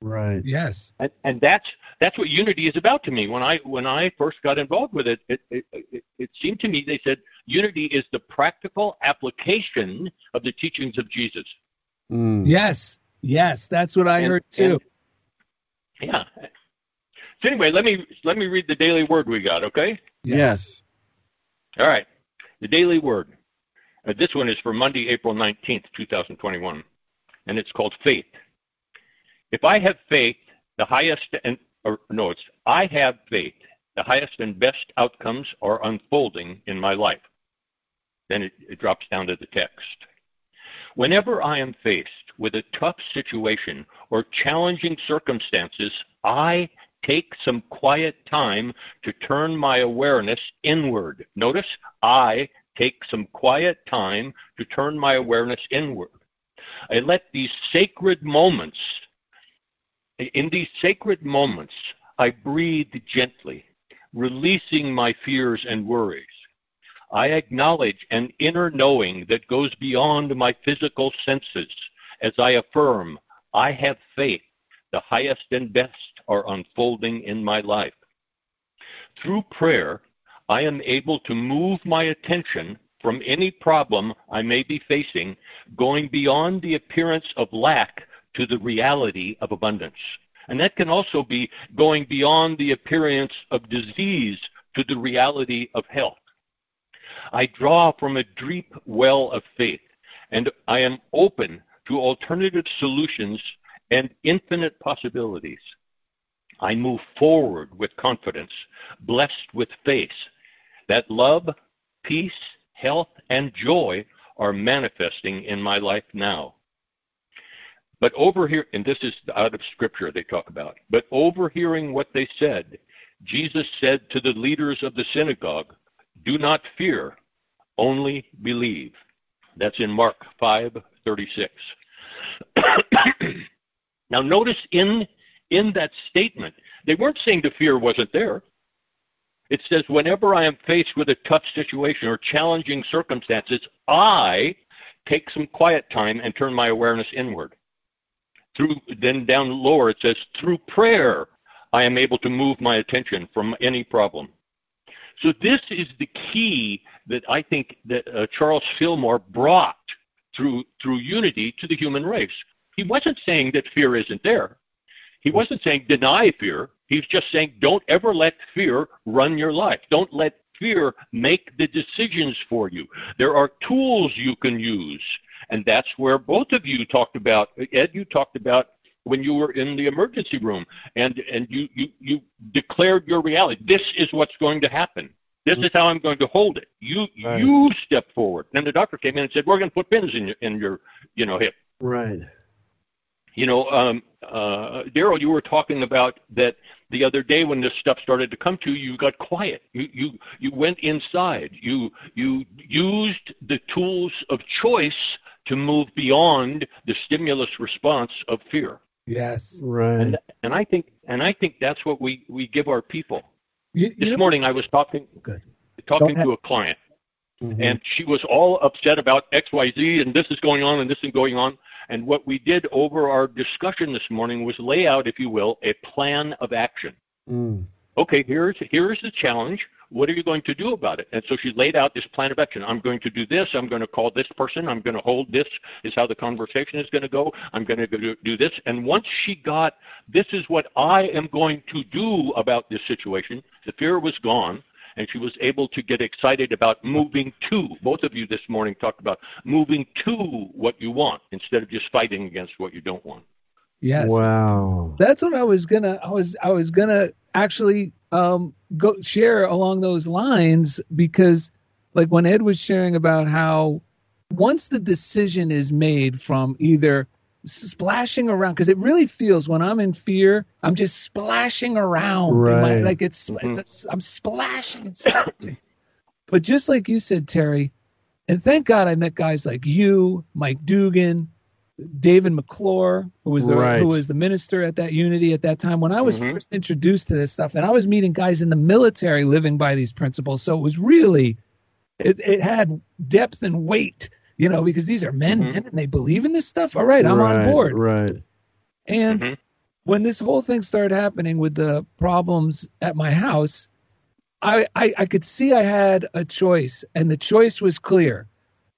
Right. Yes. And, and that's that's what unity is about to me. When I when I first got involved with it, it, it, it, it seemed to me they said unity is the practical application of the teachings of Jesus. Mm. Yes. Yes. That's what I And- heard too. Yeah. So anyway, let me let me read the daily word we got. Okay. Yes. All right. The daily word. Uh, this one is for Monday, April 19th, 2021, and it's called faith. If I have faith, the highest and or no, it's I have faith. The highest and best outcomes are unfolding in my life. Then it, it drops down to the text. Whenever I am faced with a tough situation or challenging circumstances, I take some quiet time to turn my awareness inward. Notice, I take some quiet time to turn my awareness inward. I let these sacred moments, in these sacred moments, I breathe gently, releasing my fears and worries. I acknowledge an inner knowing that goes beyond my physical senses as I affirm, I have faith. The highest and best are unfolding in my life. Through prayer, I am able to move my attention from any problem I may be facing, going beyond the appearance of lack to the reality of abundance. And that can also be going beyond the appearance of disease to the reality of health. I draw from a deep well of faith, and I am open to alternative solutions and infinite possibilities. I move forward with confidence, blessed with faith that love, peace, health, and joy are manifesting in my life now. But over here, and this is out of scripture they talk about, but overhearing what they said, Jesus said to the leaders of the synagogue, Do not fear, only believe. That's in Mark 5:36. now notice in in that statement, they weren't saying the fear wasn't there. It says, whenever I am faced with a tough situation or challenging circumstances, I take some quiet time and turn my awareness inward. Through then down lower it says, through prayer, I am able to move my attention from any problem. So this is the key that I think that uh, Charles Fillmore brought through through unity to the human race. He wasn't saying that fear isn't there. He wasn't saying deny fear. He's just saying don't ever let fear run your life. Don't let fear make the decisions for you. There are tools you can use. And that's where both of you talked about, Ed, you talked about when you were in the emergency room and, and you, you, you declared your reality. This is what's going to happen. This is how I'm going to hold it. You, Right. you step forward. And the doctor came in and said, we're going to put pins in your, in your, you know, hip Right. you know, um, uh, Daryl, you were talking about that the other day when this stuff started to come to you, you got quiet. You you you went inside. You you used the tools of choice to move beyond the stimulus response of fear. Yes. Right. And, and I think and I think that's what we we give our people. You, you This morning I was talking Good. talking to a client Mhm. and she was all upset about XYZ and this is going on and this is going on. And what we did over our discussion this morning was lay out, if you will, a plan of action. Mm. Okay, here's here's the challenge. What are you going to do about it? And so she laid out this plan of action. I'm going to do this. I'm going to call this person. I'm going to hold this. Is how the conversation is going to go. I'm going to do this. And once she got, this is what I am going to do about this situation. The fear was gone, and she was able to get excited about moving to. Both of you this morning talked about moving to what you want instead of just fighting against what you don't want. Yes. Wow. That's what I was gonna. I was. I was gonna actually um, go share along those lines because, like, when Ed was sharing about how once the decision is made from either splashing around, because it really feels when I'm in fear, I'm just splashing around. in my- Right. like it's, Mhm. it's a, I'm splashing and splashing. but just like you said, Terry, and thank God I met guys like you, Mike Dugan, David McClure, who was the Right. who was the minister at that unity at that time when I was Mhm. first introduced to this stuff, and I was meeting guys in the military living by these principles. So it was really, it, it had depth and weight, you know, because these are men, Mhm. men and they believe in this stuff. All right, I'm on board. Right. And Mhm. when this whole thing started happening with the problems at my house, I, I, I could see I had a choice, and the choice was clear.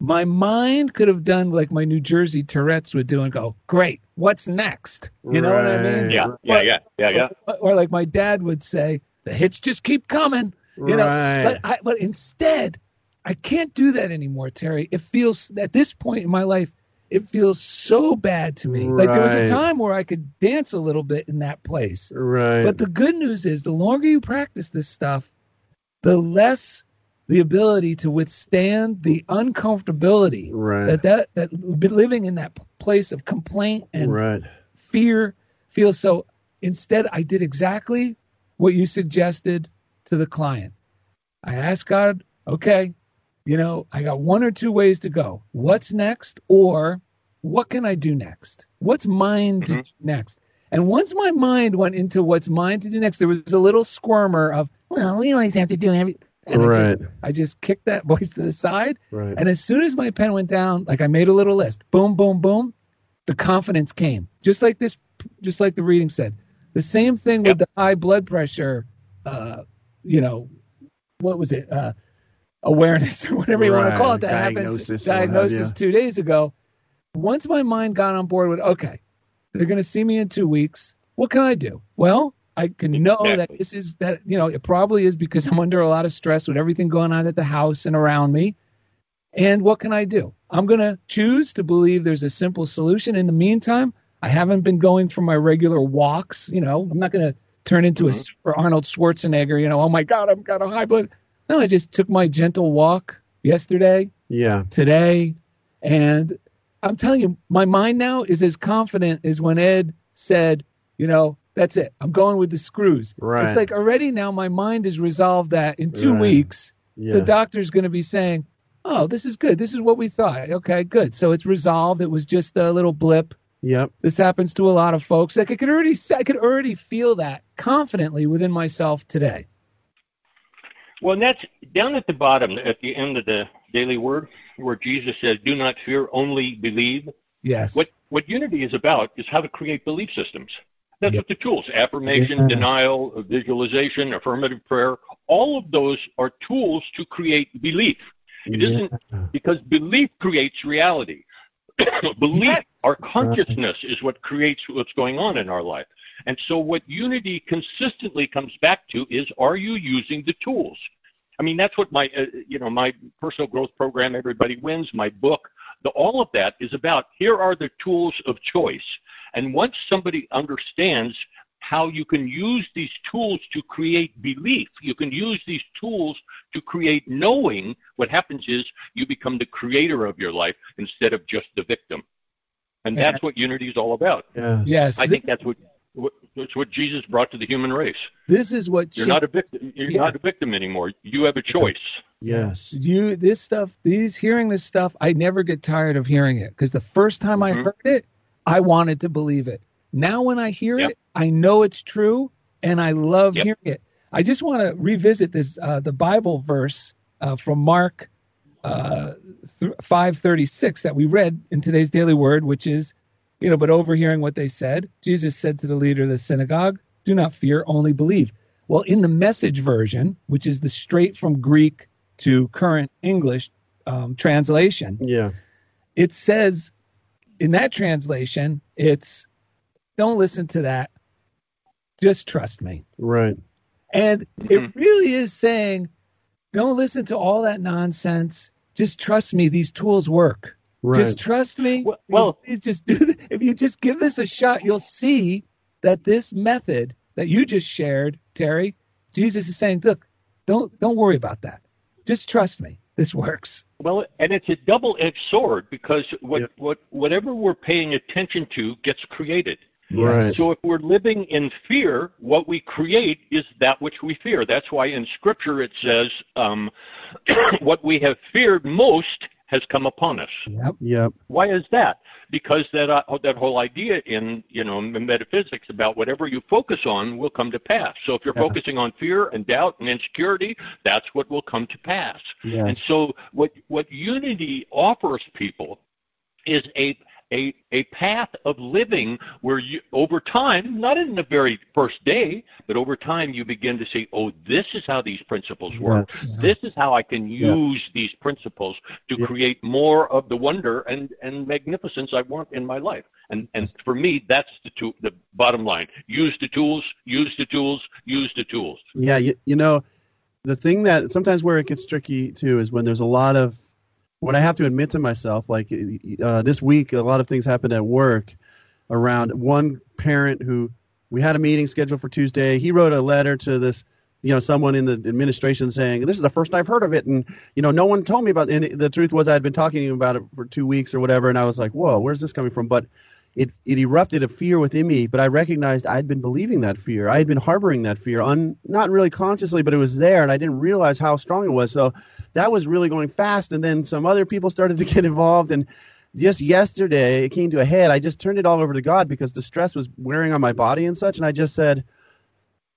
My mind could have done like my New Jersey Tourette's would do and go, Great, what's next? You know what I mean? Right. Yeah, yeah, yeah, yeah, yeah. Or like my dad would say, The hits just keep coming. You know, right. but I, but instead, I can't do that anymore, Terry. It feels at this point in my life, it feels so bad to me. Like there was a time where I could dance a little bit in that place. right. But the good news is, the longer you practice this stuff, the less the ability to withstand the uncomfortability right. that that that living in that place of complaint and right. fear feels so instead i did exactly what you suggested to the client i asked god okay you know i got one or two ways to go what's next or what can i do next what's mine to Mhm. do next and once my mind went into what's mine to do next there was a little squirmer of well we always have to do everything and I, Right. just, I just kicked that voice to the side Right. and as soon as my pen went down, like I made a little list, boom, boom, boom, the confidence came. Just like this, just like the reading said. The same thing with the high blood pressure, uh, you know, what was it? Uh, awareness or whatever you want to call it. That diagnosis happened. or what have Diagnosis you. two days ago. Once my mind got on board with, okay, they're going to see me in two weeks. What can I do? Well, I can know that this is that you know it probably is because I'm under a lot of stress with everything going on at the house and around me. And what can I do? I'm going to choose to believe there's a simple solution. In the meantime, I haven't been going for my regular walks. You know, I'm not going to turn into a Mhm. super Arnold Schwarzenegger. You know, oh my God, I've got a high blood. No, I just took my gentle walk yesterday, yeah. today, and I'm telling you, my mind now is as confident as when Ed said, you know, that's it. I'm going with the screws. Right. It's like already now my mind has resolved that in two Right. weeks Yeah. the doctor's going to be saying, "Oh, this is good. This is what we thought. Okay, good. So it's resolved. It was just a little blip. Yep. This happens to a lot of folks. Like I could already, I could already feel that confidently within myself today. Well, and that's down at the bottom, at the end of the daily word, where Jesus says, "Do not fear, only believe." Yes. What what unity is about is how to create belief systems. That's Yep. what the tools: affirmation, Yeah. denial, visualization, affirmative prayer. All of those are tools to create belief. It isn't because belief creates reality. belief, Yes. our consciousness, is what creates what's going on in our life. And so, what unity consistently comes back to is: Are you using the tools? I mean, that's what my, uh, you know, my personal growth program, Everybody Wins, my book, the, all of that is about. Here are the tools of choice. And once somebody understands how you can use these tools to create belief, you can use these tools to create knowing, what happens is you become the creator of your life instead of just the victim. and that's what unity is all about. Yes. Yes. I this, think that's what, what that's what Jesus brought to the human race. this is what You're cha- not a victim. You're Yes. not a victim anymore. You have a choice. Yes. you this stuff these hearing this stuff i never get tired of hearing it because the first time i Mhm. heard it i wanted to believe it now when i hear Yep. it i know it's true and i love Yep. hearing it i just want to revisit this uh, the bible verse uh, from mark uh, th- 536 that we read in today's daily word which is you know but overhearing what they said jesus said to the leader of the synagogue do not fear only believe well in the message version which is the straight from greek to current English um, translation, Yeah. it says in that translation, it's don't listen to that, just trust me. Right. And Mhm. it really is saying, don't listen to all that nonsense. Just trust me. These tools work. Right. Just trust me. Well- well- please just do. th- If you just give this a shot, you'll see that this method that you just shared, Terry, Jesus is saying, look, don't don't worry about that. Just trust me. This works. Well, and it's a double-edged sword because what, Yeah. what whatever we're paying attention to gets created. Right. So if we're living in fear, what we create is that which we fear. That's why in Scripture it says, um, "What we have feared most has come upon us." Yep. Yep. Why is that? Because that uh, that whole idea in you know in metaphysics about whatever you focus on will come to pass. So if you're Yeah. focusing on fear and doubt and insecurity, that's what will come to pass. And so what what unity offers people is a a a path of living where you over time, not in the very first day, but over time you begin to see, oh, this is how these principles work. Yes. This is how I can Yeah. use these principles to Yeah. create more of the wonder and, and magnificence I want in my life. And and for me, that's the to, the bottom line. Use the tools, use the tools, use the tools. Yeah, you, you know, the thing that sometimes where it gets tricky too is when there's a lot of what I have to admit to myself. Like uh, this week, a lot of things happened at work around one parent who we had a meeting scheduled for Tuesday. He wrote a letter to this, you know, someone in the administration saying, "This is the first I've heard of it," and you know, no one told me about. It. And the truth was, I had been talking to him about it for two weeks or whatever, and I was like, "Whoa, where's this coming from?" But it, it erupted a fear within me, but I recognized I'd been believing that fear. I had been harboring that fear, un, not really consciously, but it was there, and I didn't realize how strong it was. So that was really going fast, and then some other people started to get involved, and just yesterday it came to a head. I just turned it all over to God because the stress was wearing on my body and such, and I just said,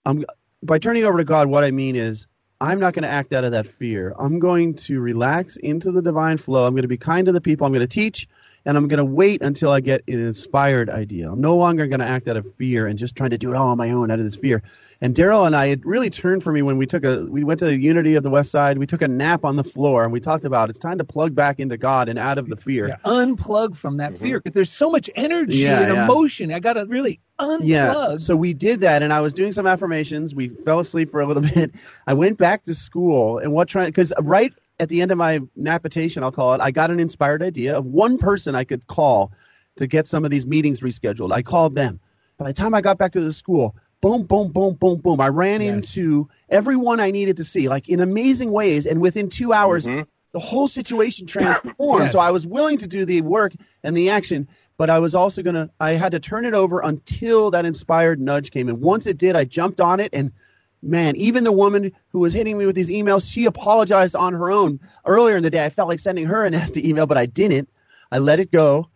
"I'm." By turning over to God, what I mean is I'm not going to act out of that fear. I'm going to relax into the divine flow. I'm going to be kind to the people. I'm going to teach and I'm going to wait until I get an inspired idea. I'm no longer going to act out of fear and just trying to do it all on my own out of this fear. And Daryl and I, it really turned for me when we took a, we went to the Unity of the West Side. We took a nap on the floor and we talked about it's time to plug back into God and out of the fear. Yeah, unplug from that mm-hmm. fear because there's so much energy Yeah, and yeah. emotion. I got to really unplug. Yeah. So we did that, and I was doing some affirmations. We fell asleep for a little bit. I went back to school, and what trying because right at the end of my napitation, I'll call it, I got an inspired idea of one person I could call to get some of these meetings rescheduled. I called them. By the time I got back to the school, boom, boom, boom, boom, boom, I ran Yes. into everyone I needed to see, like in amazing ways, and within two hours, Mhm. the whole situation transformed. Yes. So I was willing to do the work and the action, but I was also going to, I had to turn it over until that inspired nudge came. And once it did, I jumped on it. And man, even the woman who was hitting me with these emails, she apologized on her own. Earlier in the day, I felt like sending her a nasty email, but I didn't. I let it go.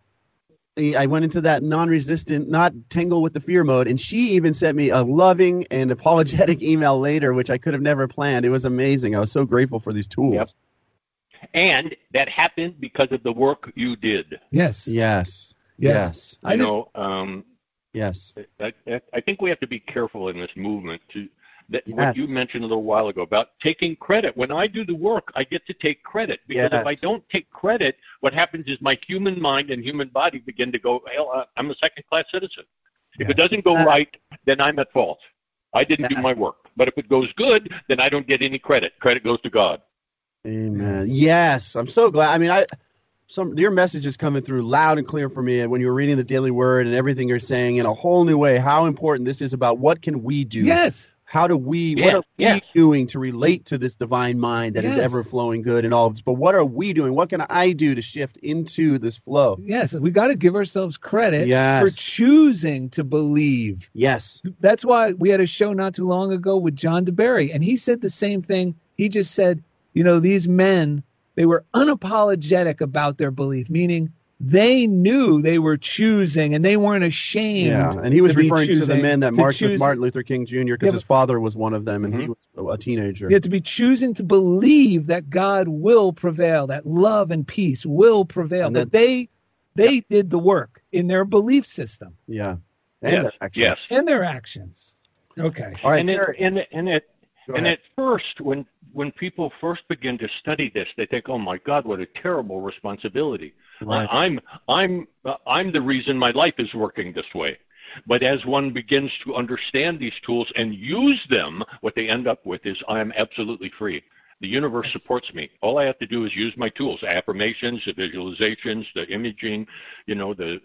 I went into that non-resistant, not tangle with the fear mode, and she even sent me a loving and apologetic email later, which I could have never planned. It was amazing. I was so grateful for these tools. Yep. And that happened because of the work you did. Yes. Yes. Yes. Yes. I You just- know, um, Yes. I, I- I think we have to be careful in this movement to that Yes. what you mentioned a little while ago about taking credit. When I do the work, I get to take credit because if I don't take credit, what happens is my human mind and human body begin to go, "Hell, I'm a second-class citizen." If it doesn't go Yeah. right, then I'm at fault. I didn't do my work. But if it goes good, then I don't get any credit. Credit goes to God. Amen. Yes, I'm so glad. I mean, I some your message is coming through loud and clear for me And when you're reading the daily word and everything you're saying in a whole new way. How important this is about what can we do? Yes. How do we? Yeah, what are we yes. doing to relate to this divine mind that is Yes. ever flowing good and all of this? But what are we doing? What can I do to shift into this flow? Yes, we got to give ourselves credit Yes. for choosing to believe. Yes. That's why we had a show not too long ago with John DeBerry, and he said the same thing. He just said, you know, these men, they were unapologetic about their belief, meaning they knew they were choosing and they weren't ashamed. Yeah, and he was to referring to the men that to marched with Martin Luther King Jr. because Yeah, his father was one of them, and he Mm-hmm. was a teenager. Yeah, to be choosing to believe that God will prevail, that love and peace will prevail. And that- they they did the work in their belief system Yeah. And Yes, their actions. yes. and their actions. Okay. All right, and, it, and, it- and, it, Go and ahead. at first, when when people first begin to study this, they think, "Oh my God, what a terrible responsibility! Right. I'm I'm I'm the reason my life is working this way." But as one begins to understand these tools and use them, what they end up with is, "I am absolutely free." The universe supports me. All I have to do is use my tools: affirmations, the visualizations, the imaging. You know, the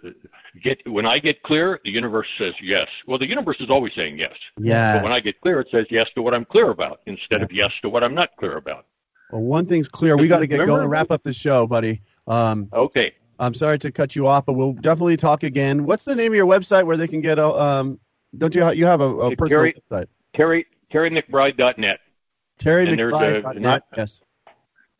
get when I get clear, the universe says yes. Well, the universe is always saying yes. Yes. But when I get clear, it says yes to what I'm clear about instead of yes to what I'm not clear about. Well, one thing's clear. We got to get Remember- going and wrap up the show, buddy. Um, Okay. I'm sorry to cut you off, but we'll definitely talk again. What's the name of your website where they can get a? Um, don't you? You have a, a personal Terry- website? Terry TerryMcBride.net. Terry and there's a- McBride. not- yes.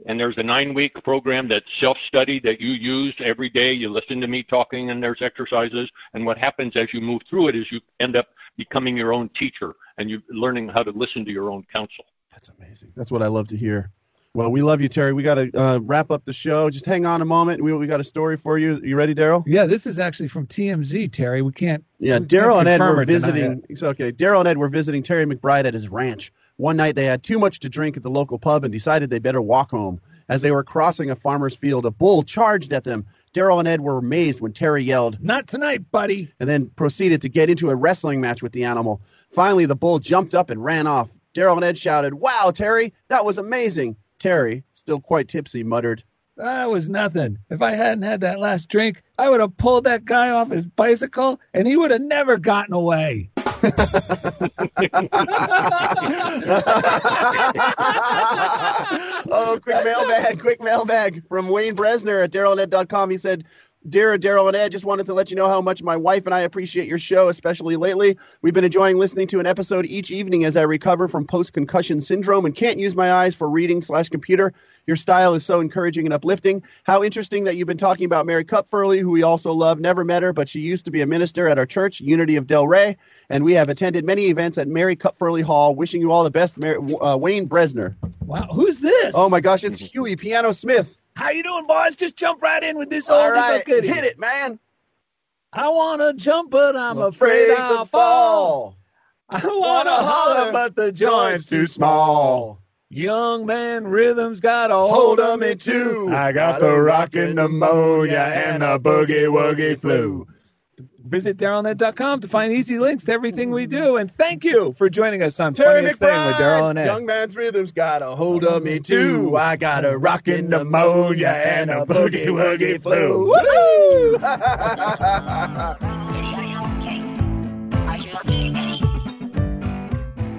And there's a nine week program that's self study that you use every day. You listen to me talking, and there's exercises. And what happens as you move through it is you end up becoming your own teacher and you're learning how to listen to your own counsel. That's amazing. That's what I love to hear. Well, we love you, Terry. We got to uh, wrap up the show. Just hang on a moment. We we got a story for you. You ready, Daryl? Yeah, this is actually from TMZ, Terry. We can't. Yeah, Daryl and Ed were visiting. It's okay. Daryl and Ed were visiting Terry McBride at his ranch. One night they had too much to drink at the local pub and decided they better walk home. As they were crossing a farmer's field, a bull charged at them. Daryl and Ed were amazed when Terry yelled. Not tonight, buddy. and then proceeded to get into a wrestling match with the animal. Finally, the bull jumped up and ran off. Daryl and Ed shouted, Wow, Terry, that was amazing. Terry, still quite tipsy, muttered, That was nothing. If I hadn't had that last drink, I would have pulled that guy off his bicycle, and he would have never gotten away. oh, quick mailbag, quick mailbag from Wayne Bresner at DarylNet.com. He said, Dear Daryl and Ed, just wanted to let you know how much my wife and I appreciate your show, especially lately. We've been enjoying listening to an episode each evening as I recover from post-concussion syndrome and can't use my eyes for reading slash computer. Your style is so encouraging and uplifting. How interesting that you've been talking about Mary Kupferle, who we also love. Never met her, but she used to be a minister at our church, Unity of Del Rey, and we have attended many events at Mary Kupferle Hall. Wishing you all the best, Mary, uh, Wayne Bresner. Wow, who's this? Oh my gosh, it's Huey Piano Smith. How you doing, boys? Just jump right in with this All old right, goodie. hit it, man. I wanna jump, but I'm afraid I'll fall. I wanna holler, but the joint's too small. Young man rhythm's got a hold of me too. I got the rockin' pneumonia and the boogie woogie flu. Visit DarylNet.com to find easy links to everything we do. And thank you for joining us on Terry Funniest Thing with Daryl and McBride, Ed. young man's rhythm's got a hold of me too. I got a rockin' pneumonia and a boogie woogie flu. Woo!